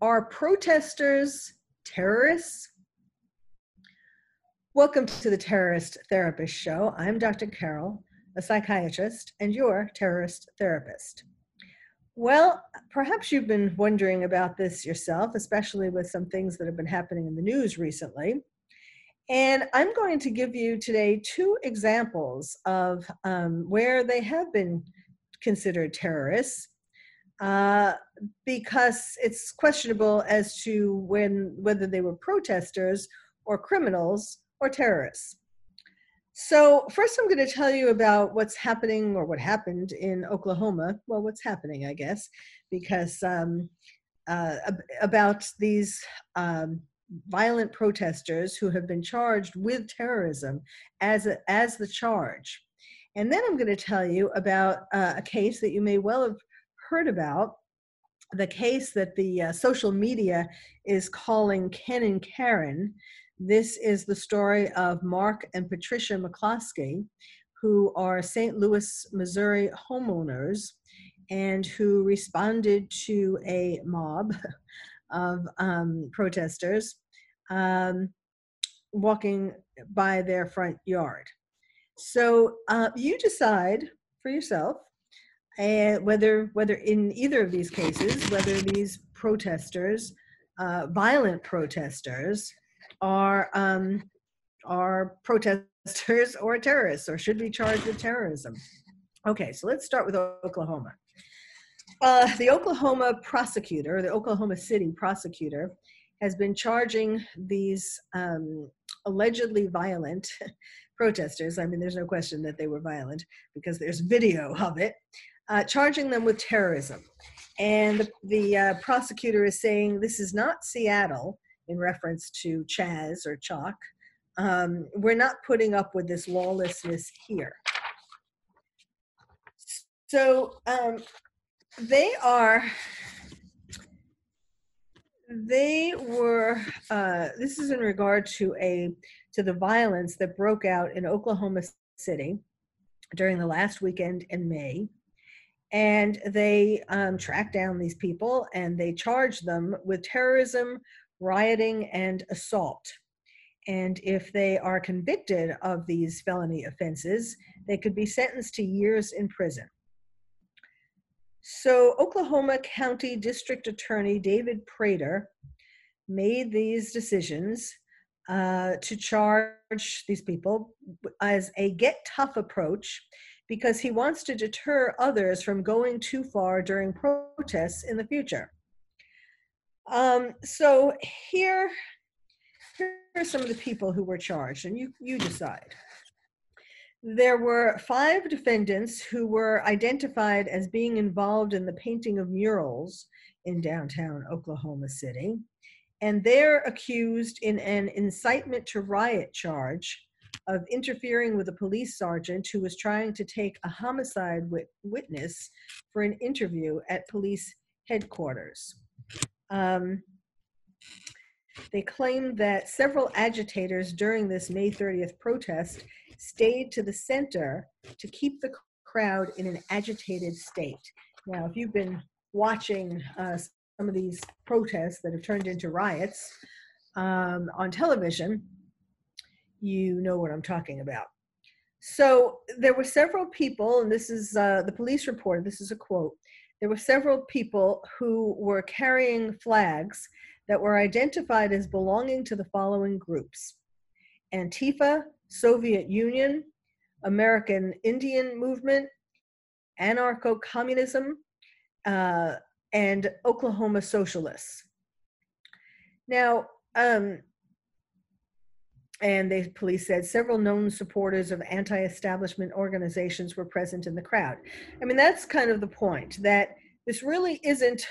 Are protesters terrorists? Welcome to the Terrorist Therapist Show. I'm Dr. Carol, a psychiatrist, and your terrorist therapist. Well, perhaps you've been wondering about this yourself, especially with some things that have been happening in the news recently. And I'm going to give you today two examples of um, where they have been considered terrorists uh, because it's questionable as to when whether they were protesters or criminals or terrorists. So first, I'm going to tell you about what's happening or what happened in Oklahoma. Well, what's happening, I guess, because um, uh, about these um, violent protesters who have been charged with terrorism as a, as the charge. And then I'm going to tell you about uh, a case that you may well have heard about the case that the uh, social media is calling Ken and Karen. This is the story of Mark and Patricia McCloskey, who are St. Louis, Missouri homeowners and who responded to a mob of um, protesters um, walking by their front yard. So uh, you decide for yourself and whether whether in either of these cases, whether these protesters, uh, violent protesters, are um, are protesters or terrorists or should be charged with terrorism. Okay, so let's start with Oklahoma. Uh, the Oklahoma prosecutor, the Oklahoma City prosecutor, has been charging these um, allegedly violent protesters. I mean, there's no question that they were violent because there's video of it uh, charging them with terrorism. And the, the uh, prosecutor is saying this is not Seattle, in reference to Chaz or CHOP. Um, we're not putting up with this lawlessness here. So um, they are, they were, uh, this is in regard to a, to the violence that broke out in Oklahoma City during the last weekend in May and they um, track down these people and they charge them with terrorism, rioting, and assault. And if they are convicted of these felony offenses, they could be sentenced to years in prison. So, Oklahoma County District Attorney David Prater made these decisions uh, to charge these people as a get tough approach because he wants to deter others from going too far during protests in the future. Um, so here, here are some of the people who were charged, and you, you decide. There were five defendants who were identified as being involved in the painting of murals in downtown Oklahoma City, and they're accused in an incitement to riot charge of interfering with a police sergeant who was trying to take a homicide wit- witness for an interview at police headquarters. Um, they claimed that several agitators during this May 30th protest stayed to the center to keep the crowd in an agitated state. Now, if you've been watching uh, some of these protests that have turned into riots um, on television, you know what I'm talking about. So there were several people, and this is uh, the police report, this is a quote. There were several people who were carrying flags that were identified as belonging to the following groups Antifa, Soviet Union, American Indian Movement, Anarcho Communism, uh, and Oklahoma Socialists. Now, um, and the police said several known supporters of anti-establishment organizations were present in the crowd. I mean, that's kind of the point that this really isn't.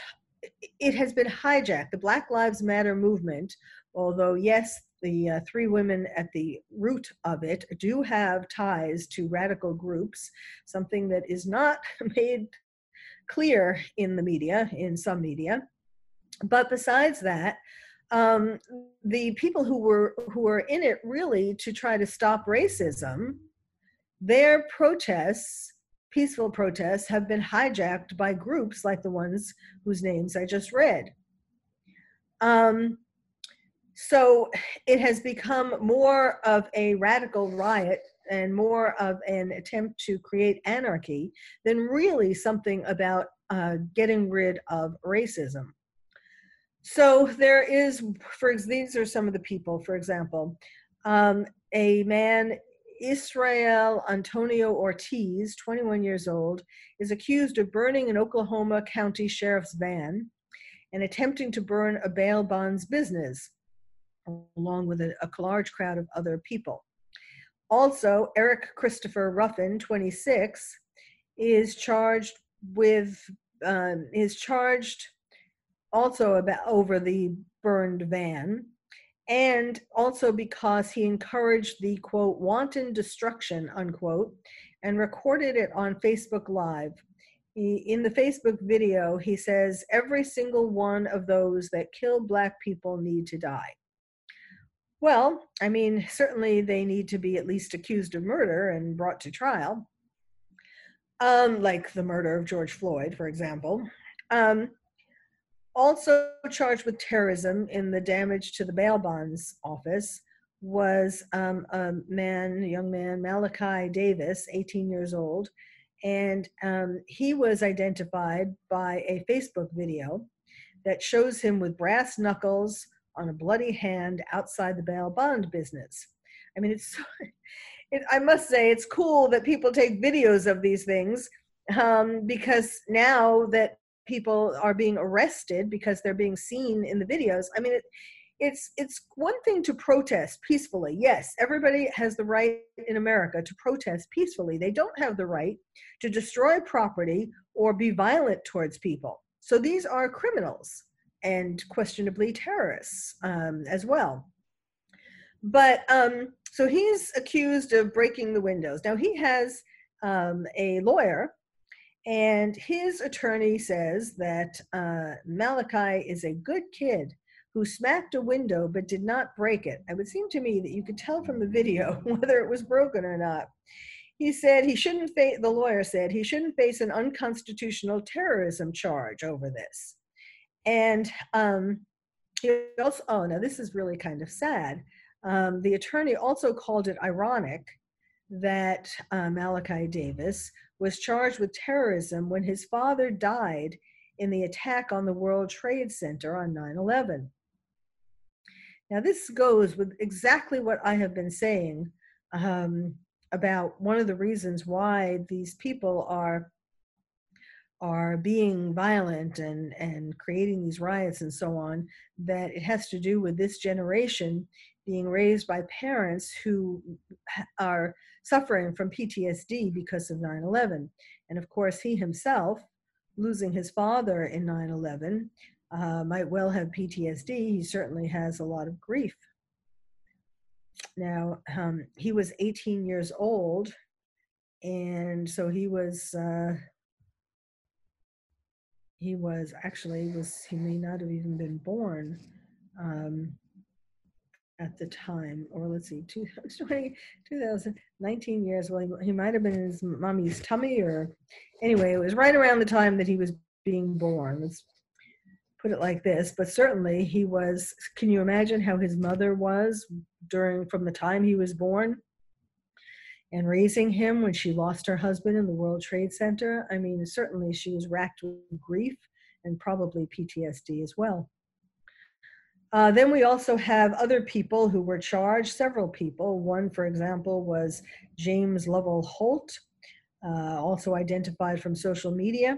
It has been hijacked. The Black Lives Matter movement, although yes, the uh, three women at the root of it do have ties to radical groups, something that is not made clear in the media, in some media. But besides that, um, the people who were who were in it really to try to stop racism, their protests, peaceful protests, have been hijacked by groups like the ones whose names I just read. Um, so it has become more of a radical riot and more of an attempt to create anarchy than really something about uh, getting rid of racism. So there is, for these are some of the people, for example, um, a man, Israel Antonio Ortiz, 21 years old, is accused of burning an Oklahoma County Sheriff's van and attempting to burn a bail bonds business, along with a, a large crowd of other people. Also, Eric Christopher Ruffin, 26, is charged with um, is charged also about over the burned van. And also because he encouraged the quote wanton destruction unquote and recorded it on facebook live. He, in the facebook video he says every single one of those that kill black people need to die. Well i mean certainly they need to be at least accused of murder and brought to trial. Um, like the murder of george floyd for example. Um, also charged with terrorism in the damage to the bail bonds office was um, a man, a young man, Malachi Davis, 18 years old, and um, he was identified by a Facebook video that shows him with brass knuckles on a bloody hand outside the bail bond business. I mean, it's, it, I must say, it's cool that people take videos of these things um, because now that people are being arrested because they're being seen in the videos. I mean, it, it's it's one thing to protest peacefully. Yes, everybody has the right in America to protest peacefully. They don't have the right to destroy property or be violent towards people. So these are criminals and questionably terrorists um, as well. But um, so he's accused of breaking the windows. Now he has um, a lawyer and his attorney says that uh, Malachi is a good kid who smacked a window but did not break it. It would seem to me that you could tell from the video whether it was broken or not. He said he shouldn't face, the lawyer said he shouldn't face an unconstitutional terrorism charge over this. And um, he also, oh, now this is really kind of sad. Um, the attorney also called it ironic that uh, Malachi Davis was charged with terrorism when his father died in the attack on the World Trade Center on 9 11. Now, this goes with exactly what I have been saying um, about one of the reasons why these people are are being violent and and creating these riots and so on that it has to do with this generation being raised by parents who are suffering from PTSD because of 9 11. And of course, he himself, losing his father in 9 11, uh, might well have PTSD. He certainly has a lot of grief. Now, um, he was 18 years old, and so he was. Uh, he was actually was he may not have even been born um, at the time, or let's see, 20, 2019 years. Well, he, he might have been in his mommy's tummy, or anyway, it was right around the time that he was being born. Let's put it like this. But certainly, he was. Can you imagine how his mother was during from the time he was born? And raising him when she lost her husband in the World Trade Center. I mean, certainly she was racked with grief and probably PTSD as well. Uh, then we also have other people who were charged, several people. One, for example, was James Lovell Holt, uh, also identified from social media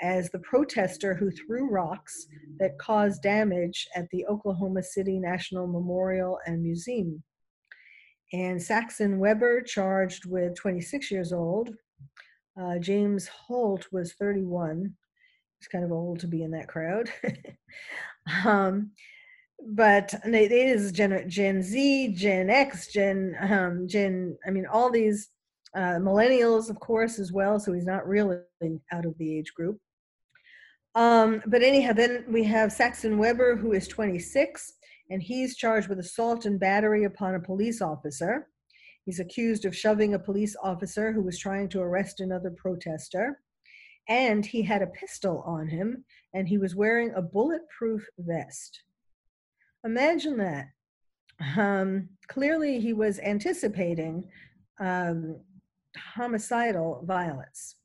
as the protester who threw rocks that caused damage at the Oklahoma City National Memorial and Museum. And Saxon Weber, charged with 26 years old. Uh, James Holt was 31. He's kind of old to be in that crowd. um, but it is Gen, Gen Z, Gen X, Gen, um, Gen, I mean, all these uh, millennials, of course, as well. So he's not really out of the age group. Um, but anyhow, then we have Saxon Weber, who is 26, and he's charged with assault and battery upon a police officer. He's accused of shoving a police officer who was trying to arrest another protester. And he had a pistol on him, and he was wearing a bulletproof vest. Imagine that. Um, clearly, he was anticipating um, homicidal violence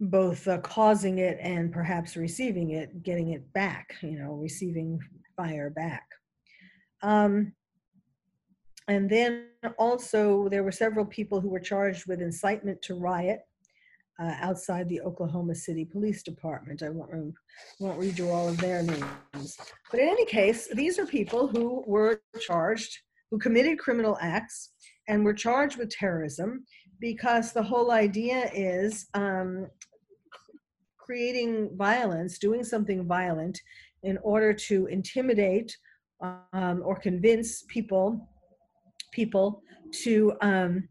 both uh, causing it and perhaps receiving it, getting it back, you know, receiving fire back. Um, and then also, there were several people who were charged with incitement to riot uh, outside the Oklahoma City Police Department. I won't, won't read you all of their names. But in any case, these are people who were charged, who committed criminal acts and were charged with terrorism because the whole idea is um, creating violence, doing something violent in order to intimidate um, or convince people people to um,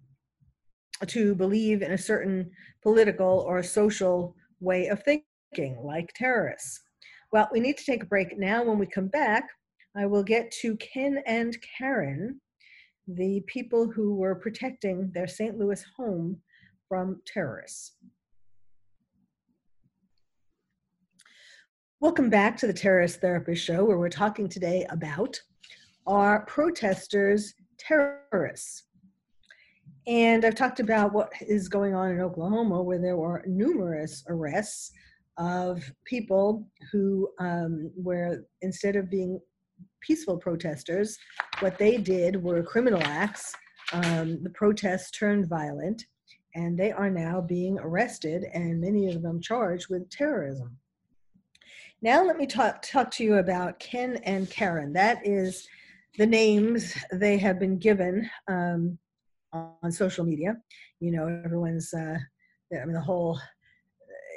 to believe in a certain political or social way of thinking, like terrorists. Well, we need to take a break now. When we come back, I will get to Ken and Karen, the people who were protecting their St. Louis home from terrorists. Welcome back to the Terrorist Therapist Show, where we're talking today about are protesters terrorists? And I've talked about what is going on in Oklahoma, where there were numerous arrests of people who, um, where instead of being peaceful protesters, what they did were criminal acts. Um, the protests turned violent, and they are now being arrested, and many of them charged with terrorism. Now let me talk, talk to you about Ken and Karen. That is the names they have been given um, on social media. You know, everyone's, uh, I mean, the whole,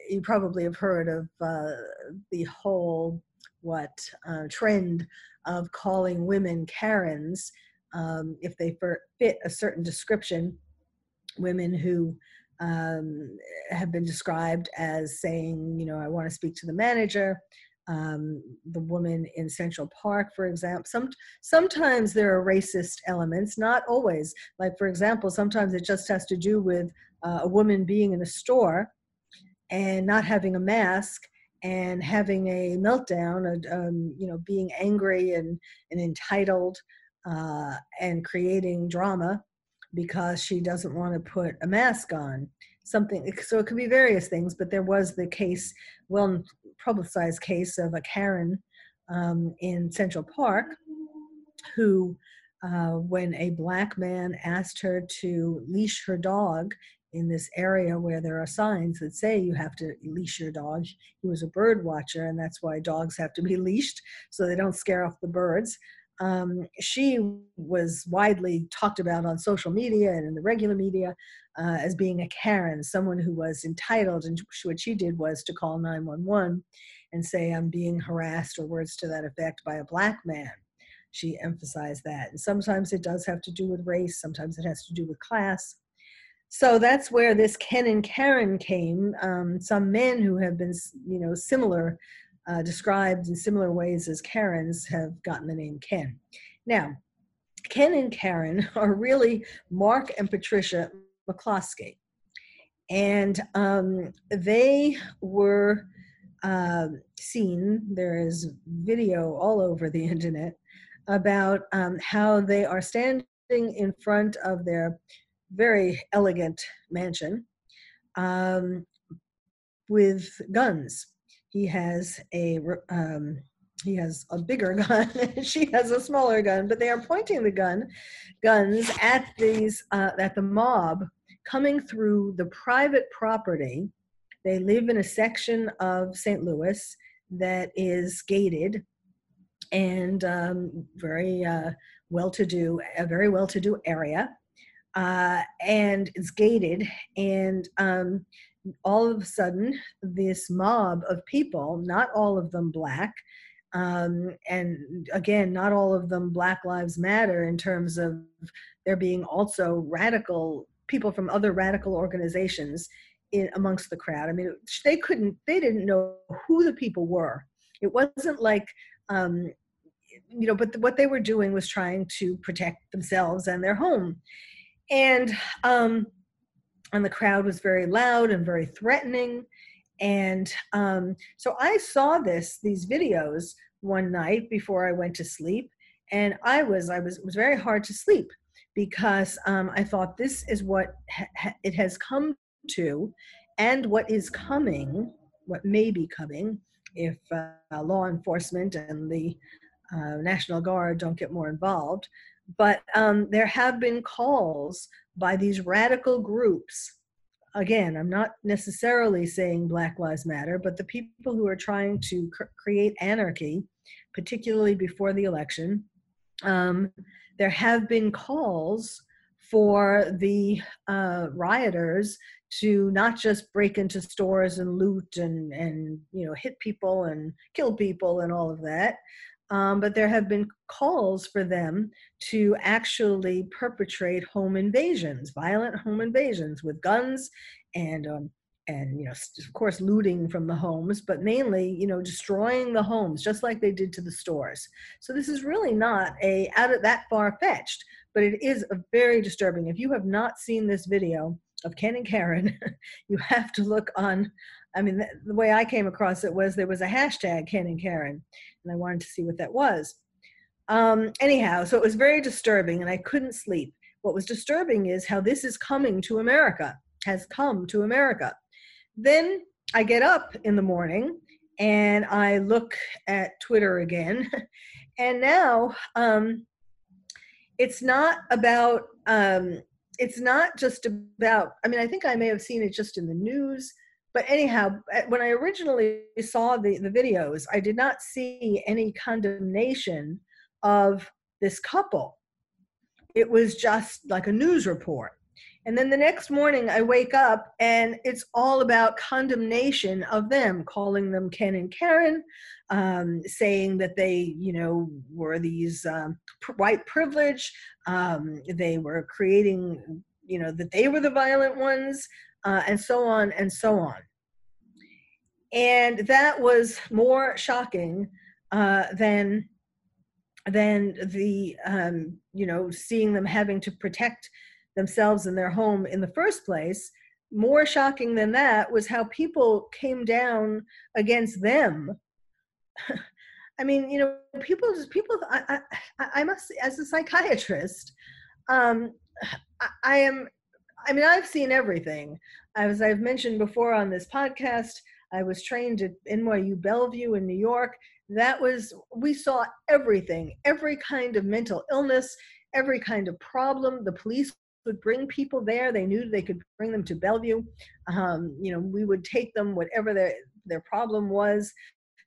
you probably have heard of uh, the whole, what, uh, trend of calling women Karens um, if they fit a certain description. Women who um, have been described as saying, you know, I want to speak to the manager. Um, the woman in Central Park, for example. Some, sometimes there are racist elements, not always. Like, for example, sometimes it just has to do with uh, a woman being in a store and not having a mask and having a meltdown, um, you know, being angry and, and entitled uh, and creating drama because she doesn't want to put a mask on something so it could be various things but there was the case well publicized case of a karen um, in central park who uh, when a black man asked her to leash her dog in this area where there are signs that say you have to leash your dog. He was a bird watcher, and that's why dogs have to be leashed so they don't scare off the birds um, she was widely talked about on social media and in the regular media uh, as being a Karen, someone who was entitled. And what she did was to call 911 and say, I'm being harassed, or words to that effect, by a black man. She emphasized that. And sometimes it does have to do with race, sometimes it has to do with class. So that's where this Ken and Karen came. Um, some men who have been, you know, similar uh, described in similar ways as Karens have gotten the name Ken. Now, Ken and Karen are really Mark and Patricia McCloskey. And um, they were uh, seen, there is video all over the internet about um, how they are standing in front of their very elegant mansion um, with guns he has a um, he has a bigger gun she has a smaller gun but they are pointing the gun guns at these uh, at the mob coming through the private property. They live in a section of st louis that is gated and um, very uh, well-to-do a very well-to-do area uh, and it's gated and um, all of a sudden this mob of people not all of them black um, and again, not all of them Black Lives Matter in terms of there being also radical people from other radical organizations in amongst the crowd. I mean, they couldn't, they didn't know who the people were. It wasn't like, um, you know, but what they were doing was trying to protect themselves and their home. And um, and the crowd was very loud and very threatening and um, so I saw this, these videos one night before I went to sleep. And I was, I was, it was very hard to sleep because um, I thought this is what ha- it has come to and what is coming, what may be coming if uh, law enforcement and the uh, National Guard don't get more involved. But um, there have been calls by these radical groups. Again, I'm not necessarily saying Black Lives Matter, but the people who are trying to cr- create anarchy, particularly before the election, um, there have been calls for the uh, rioters to not just break into stores and loot and and you know hit people and kill people and all of that um, but there have been calls for them to actually perpetrate home invasions, violent home invasions with guns and um, and you know of course looting from the homes but mainly you know destroying the homes just like they did to the stores. So this is really not a out of that far fetched but it is a very disturbing. If you have not seen this video of ken and karen you have to look on i mean the, the way i came across it was there was a hashtag ken and karen and I wanted to see what that was. Um, anyhow, so it was very disturbing, and I couldn't sleep. What was disturbing is how this is coming to America, has come to America. Then I get up in the morning and I look at Twitter again, and now um, it's not about. Um, it's not just about. I mean, I think I may have seen it just in the news but anyhow when i originally saw the, the videos i did not see any condemnation of this couple. It was just like a news report. And then the next morning i wake up and it's all about condemnation of them calling them ken and karen um, saying that they you know were these um, white privilege um, they were creating you know that they were the violent ones uh, and so on and so on. And that was more shocking uh, than than the um, you know seeing them having to protect themselves and their home in the first place. More shocking than that was how people came down against them. I mean, you know, people just people. I, I, I must, as a psychiatrist, um, I, I am I mean, I've seen everything. As I've mentioned before on this podcast, I was trained at NYU Bellevue in New York. That was, we saw everything, every kind of mental illness, every kind of problem. The police would bring people there. They knew they could bring them to Bellevue. Um, you know, we would take them, whatever their, their problem was.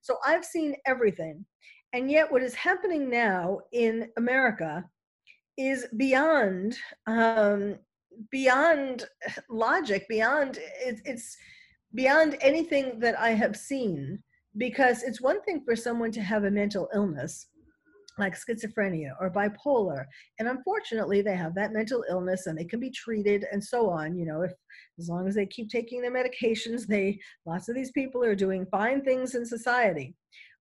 So I've seen everything. And yet, what is happening now in America is beyond um, beyond logic, beyond it, it's beyond anything that I have seen. Because it's one thing for someone to have a mental illness like schizophrenia or bipolar and unfortunately they have that mental illness and they can be treated and so on you know if as long as they keep taking their medications they lots of these people are doing fine things in society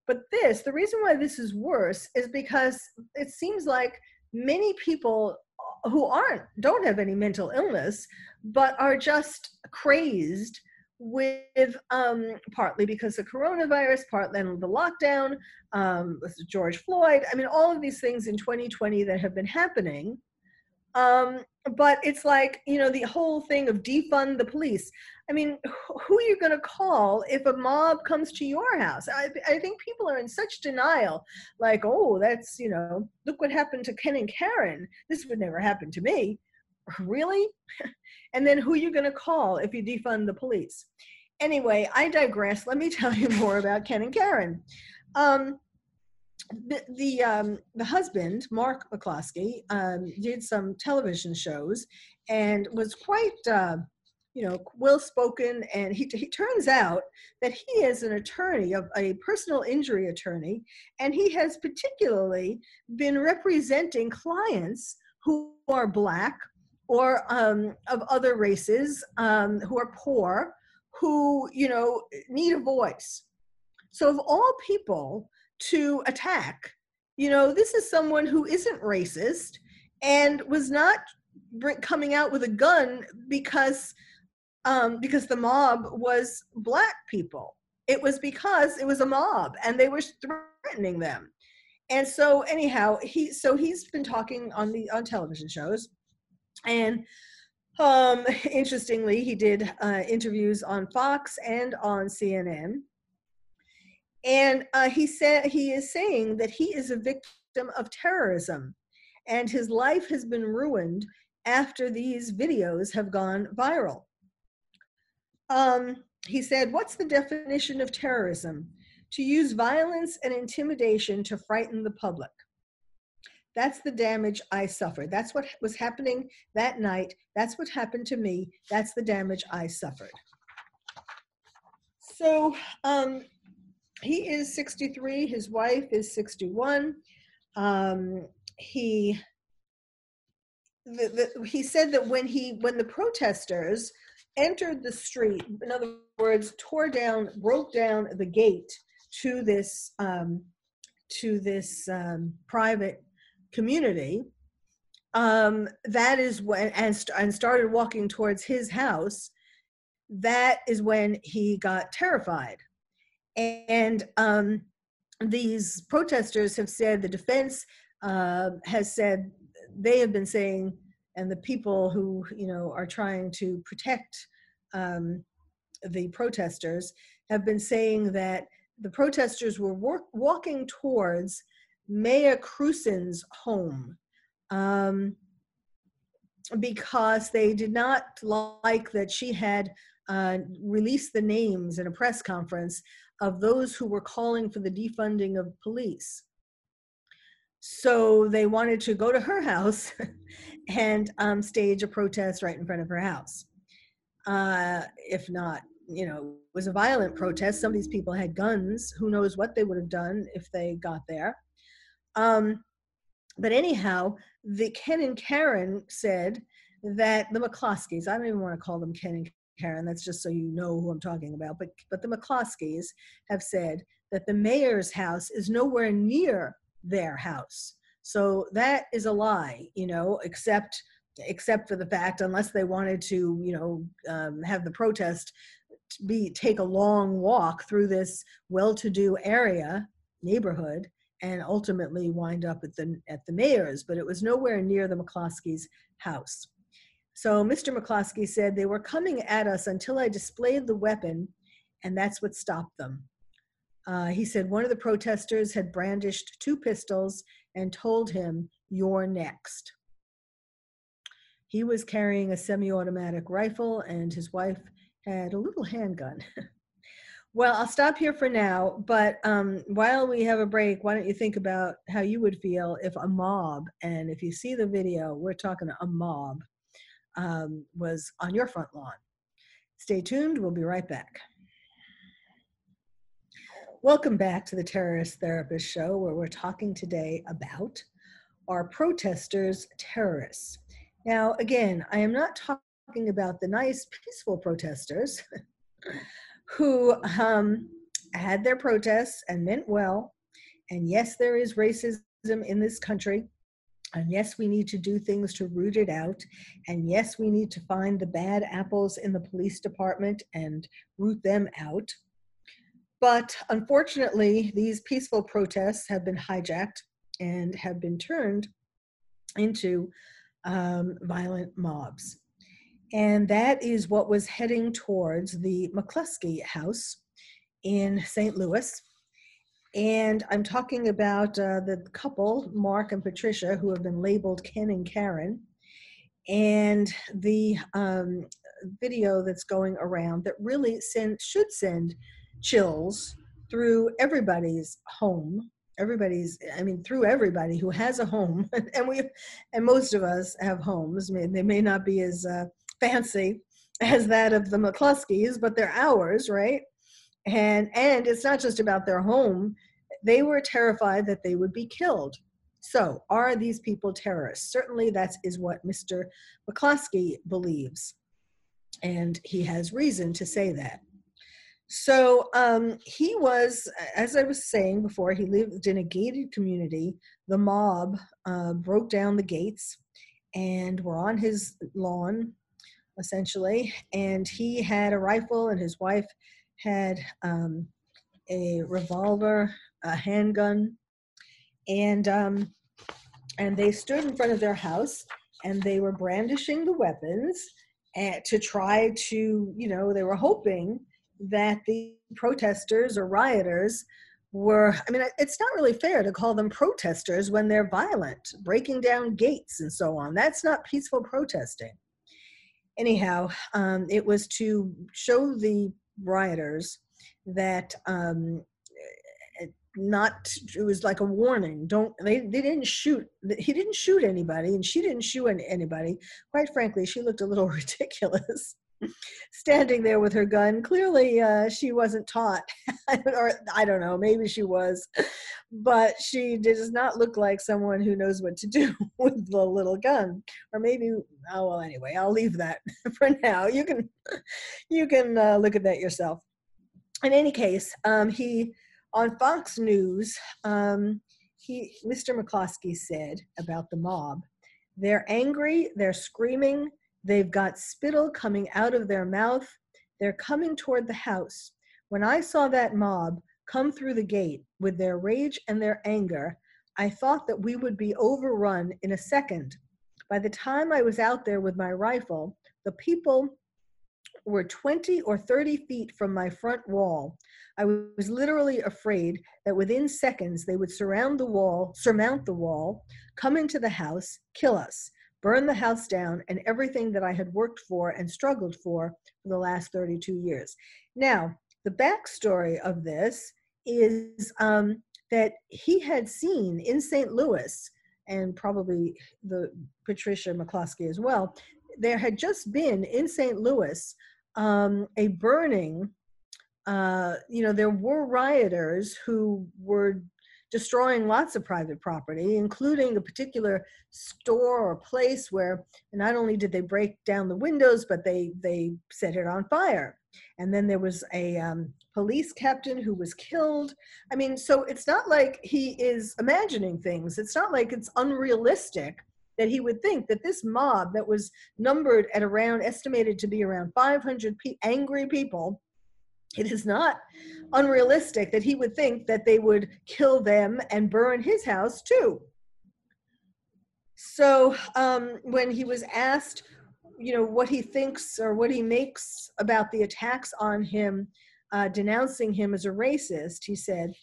but this the reason why this is worse is because it seems like many people who aren't don't have any mental illness but are just crazed with um, partly because of coronavirus, partly the lockdown, um, George Floyd. I mean, all of these things in 2020 that have been happening Um, but it's like, you know, the whole thing of defund the police. I mean, who are you going to call if a mob comes to your house? I, I think people are in such denial. Like, oh, that's, you know, look what happened to Ken and Karen. This would never happen to me. Really? and then who are you going to call if you defund the police? Anyway, I digress. Let me tell you more about Ken and Karen. Um, the the, um, the husband, Mark McCloskey, um, did some television shows and was quite, uh, you know, well spoken. And he, he turns out that he is an attorney, of a personal injury attorney, and he has particularly been representing clients who are black or um, of other races um, who are poor, who you know need a voice. So of all people to attack. You know, this is someone who isn't racist and was not coming out with a gun because um, because the mob was black people. It was because it was a mob and they were threatening them. And so anyhow, he so he's been talking on the on television shows, and um, interestingly, he did uh, interviews on Fox and on CNN. And uh, he said he is saying that he is a victim of terrorism, and his life has been ruined after these videos have gone viral. Um, he said, "What's the definition of terrorism? To use violence and intimidation to frighten the public." That's the damage I suffered. That's what was happening that night. That's what happened to me. That's the damage I suffered. So, um, he is 63 his wife is 61 um, he the, the, he said that when he when the protesters entered the street in other words tore down broke down the gate to this um, to this um, private community um, that is when and, and started walking towards his house that is when he got terrified and um, these protesters have said, the defense uh, has said, they have been saying, and the people who, you know, are trying to protect um, the protesters have been saying that the protesters were work, walking towards Mayor Krewson's home um, because they did not like that she had uh, released the names in a press conference of those who were calling for the defunding of police. So they wanted to go to her house and um, stage a protest right in front of her house. Uh, if not, you know, it was a violent protest. Some of these people had guns. Who knows what they would have done if they got there. Um, but anyhow, the Ken and Karen said that the McCloskeys, I don't even want to call them Ken and Karen, that's just so you know who I'm talking about, but, but the McCloskeys have said that the mayor's house is nowhere near their house. So that is a lie, you know, except except for the fact unless they wanted to, you know, um, have the protest be take a long walk through this well-to-do area neighborhood and ultimately wind up at the at the mayor's, but it was nowhere near the McCloskeys' house. So Mr. McCloskey said they were coming at us until I displayed the weapon, and that's what stopped them. Uh, he said one of the protesters had brandished two pistols and told him, You're next. He was carrying a semi automatic rifle, and his wife had a little handgun. well, I'll stop here for now, but um, while we have a break, why don't you think about how you would feel if a mob, and if you see the video, we're talking a mob, um, was on your front lawn. Stay tuned, we'll be right back. Welcome back to the Terrorist Therapist Show, where we're talking today about are protesters terrorists? Now, again, I am not talking about the nice, peaceful protesters who um, had their protests and meant well. And yes, there is racism in this country. And yes, we need to do things to root it out. And yes, we need to find the bad apples in the police department and root them out. But unfortunately, these peaceful protests have been hijacked and have been turned into um, violent mobs. And that is what was heading towards the McCloskey house in St. Louis. And I'm talking about uh, the couple, Mark and Patricia, who have been labeled Ken and Karen. And the um, video that's going around that really send, should send chills through everybody's home everybody's i mean through everybody who has a home. And we and most of us have homes. I mean, they may not be as uh, fancy as that of the McCloskeys but they're ours right? And and it's not just about their home they were terrified that they would be killed so are these people terrorists certainly that is what mr McCloskey believes and he has reason to say that so um, he was, as I was saying before, he lived in a gated community. The mob uh, broke down the gates and were on his lawn, essentially. And he had a rifle, and his wife had um, a revolver, a handgun, and um, and they stood in front of their house, and they were brandishing the weapons and, to try to, you know, they were hoping that the protesters or rioters were i mean it's not really fair to call them protesters when they're violent breaking down gates and so on. That's not peaceful protesting. Anyhow um, it was to show the rioters that um, eh, not it was like a warning don't they, they didn't shoot he didn't shoot anybody and she didn't shoot anybody quite frankly she looked a little ridiculous standing there with her gun. Clearly, uh, she wasn't taught, or I don't know, maybe she was, but she does not look like someone who knows what to do with the little gun. Or maybe, oh well. Anyway, I'll leave that for now. You can, you can uh, look at that yourself. In any case, um, he on Fox News, um, he Mr. McCloskey said about the mob. They're angry. They're screaming They've got spittle coming out of their mouth. They're coming toward the house. When I saw that mob come through the gate with their rage and their anger, I thought that we would be overrun in a second. By the time I was out there with my rifle, the people were 20 or 30 feet from my front wall. I was literally afraid that within seconds they would surround the wall, surmount the wall, come into the house, kill us burn the house down, and everything that I had worked for and struggled for for the last 32 years. Now, the backstory of this is um, that he had seen in St. Louis, and probably the Patricia McCloskey as well, there had just been in St. Louis um, a burning. Uh, you know, there were rioters who were destroying lots of private property, including a particular store or place where not only did they break down the windows, but they they set it on fire. And then there was a um, police captain who was killed. I mean, so it's not like he is imagining things. It's not like it's unrealistic that he would think that this mob that was numbered at around estimated to be around 500 pe- angry people it is not unrealistic that he would think that they would kill them and burn his house too. So um, when he was asked, you know, what he thinks or what he makes about the attacks on him, uh, denouncing him as a racist, he said,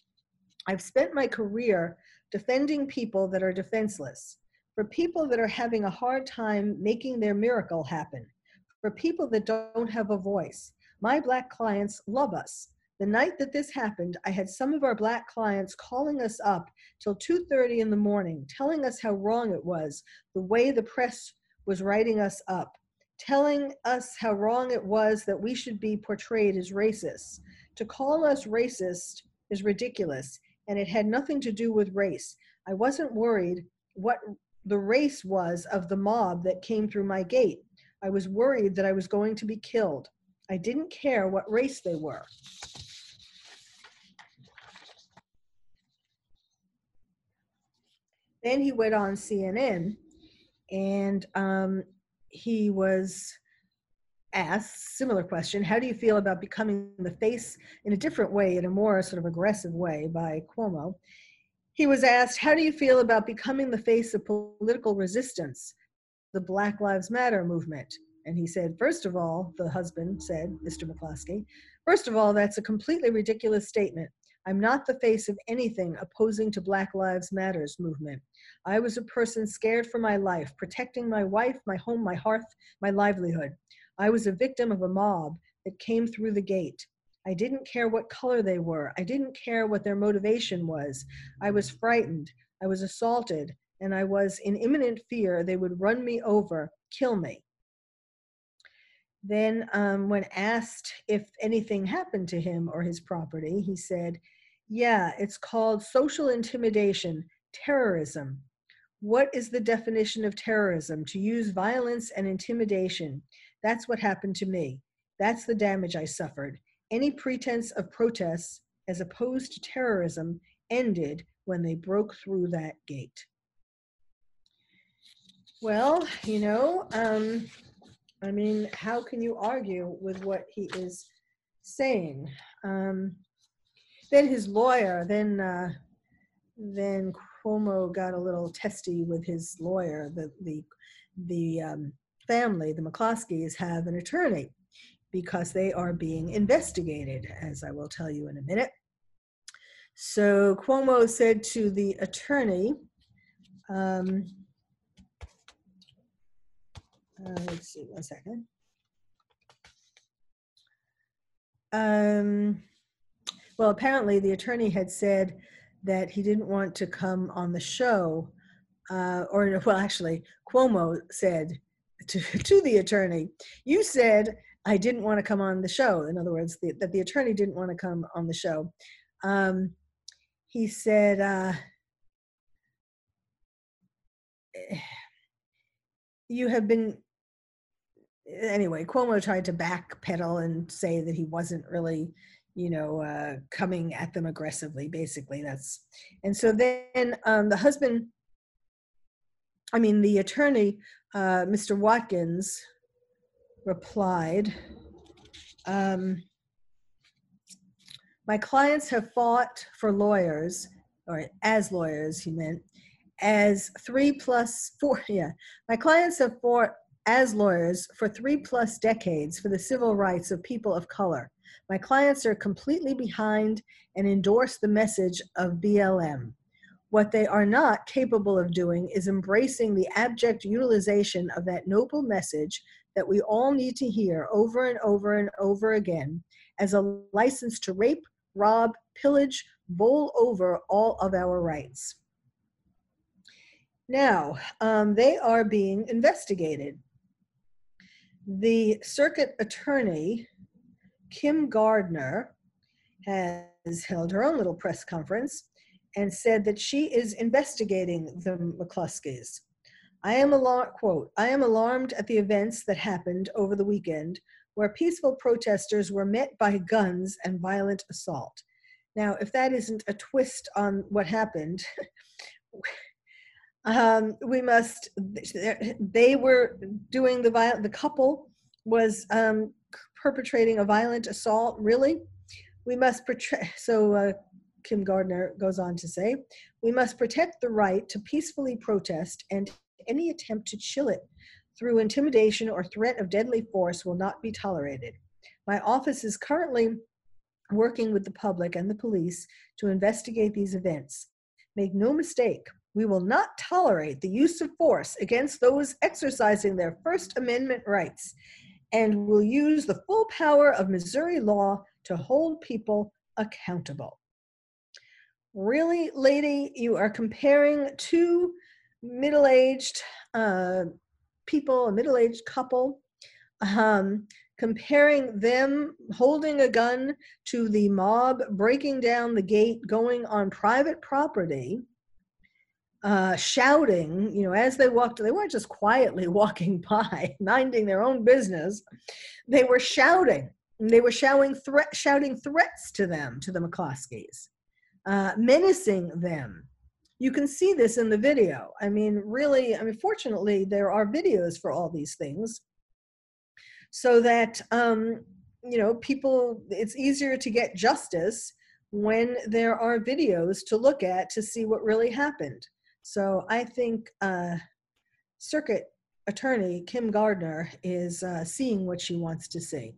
I've spent my career defending people that are defenseless, for people that are having a hard time making their miracle happen, for people that don't have a voice, my Black clients love us. The night that this happened, I had some of our Black clients calling us up till 2.30 in the morning, telling us how wrong it was, the way the press was writing us up, telling us how wrong it was that we should be portrayed as racists. To call us racist is ridiculous, and it had nothing to do with race. I wasn't worried what the race was of the mob that came through my gate. I was worried that I was going to be killed. I didn't care what race they were. Then he went on CNN and um, he was asked similar question how do you feel about becoming the face in a different way in a more sort of aggressive way by cuomo he was asked how do you feel about becoming the face of political resistance the Black Lives Matter movement? And he said, First of all, the husband said, Mr. McCloskey, first of all, that's a completely ridiculous statement. I'm not the face of anything opposing to Black Lives Matters movement. I was a person scared for my life, protecting my wife, my home, my hearth, my livelihood. I was a victim of a mob that came through the gate. I didn't care what color they were. I didn't care what their motivation was. I was frightened. I was assaulted, and I was in imminent fear they would run me over, kill me. Then, um, when asked if anything happened to him or his property, he said, Yeah, it's called social intimidation, terrorism. What is the definition of terrorism? To use violence and intimidation. That's what happened to me. That's the damage I suffered. Any pretense of protests, as opposed to terrorism, ended when they broke through that gate. Well, you know, um, I mean, how can you argue with what he is saying? Um, then his lawyer, then uh, then Cuomo got a little testy with his lawyer. The the the um, family, the McCloskeys, have an attorney because they are being investigated, as I will tell you in a minute. So Cuomo said to the attorney, um, uh, let's see, one second. Um, well, apparently the attorney had said that he didn't want to come on the show, uh, or well, actually, Cuomo said to, to the attorney, "You said I didn't want to come on the show." In other words, the, that the attorney didn't want to come on the show. Um, he said. Uh, you have been anyway, Cuomo tried to backpedal and say that he wasn't really, you know, uh, coming at them aggressively. Basically, that's and so then um, the husband, I mean, the attorney, uh, Mr. Watkins, replied. Um, my clients have fought for lawyers, or as lawyers, he meant, as three plus four. Yeah, my clients have fought as lawyers for three plus decades for the civil rights of people of color. My clients are completely behind and endorse the message of BLM. What they are not capable of doing is embracing the abject utilization of that noble message that we all need to hear over and over and over again as a license to rape, rob, pillage, bowl over all of our rights. Now, um, they are being investigated the circuit attorney, Kim Gardner, has held her own little press conference and said that she is investigating the McCloskeys. I am alarmed, quote, I am alarmed at the events that happened over the weekend where peaceful protesters were met by guns and violent assault. Now, if that isn't a twist on what happened, um, we must they were doing the violent the couple was um, perpetrating a violent assault really we must so uh, kim gardner goes on to say we must protect the right to peacefully protest and any attempt to chill it through intimidation or threat of deadly force will not be tolerated my office is currently working with the public and the police to investigate these events make no mistake we will not tolerate the use of force against those exercising their First Amendment rights and will use the full power of Missouri law to hold people accountable. Really, lady, you are comparing two middle aged uh, people, a middle aged couple, um, comparing them holding a gun to the mob breaking down the gate, going on private property uh, shouting, you know, as they walked, they weren't just quietly walking by, minding their own business. They were shouting. They were shouting, threat, shouting threats to them, to the McCloskeys, uh, menacing them. You can see this in the video. I mean, really, I mean, fortunately, there are videos for all these things so that, um, you know, people, it's easier to get justice when there are videos to look at to see what really happened. So I think uh, circuit attorney, Kim Gardner, is uh, seeing what she wants to see.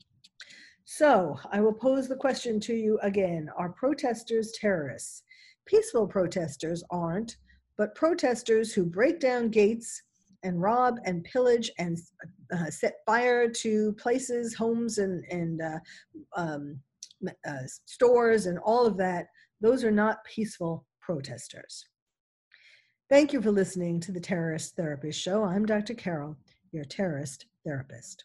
So I will pose the question to you again Are protesters terrorists? Peaceful protesters aren't, but protesters who break down gates and rob and pillage and uh, set fire to places, homes, and, and uh, um, uh, stores and all of that, those are not peaceful protesters. Thank you for listening to the Terrorist Therapist Show. I'm Dr. Carol, your terrorist therapist.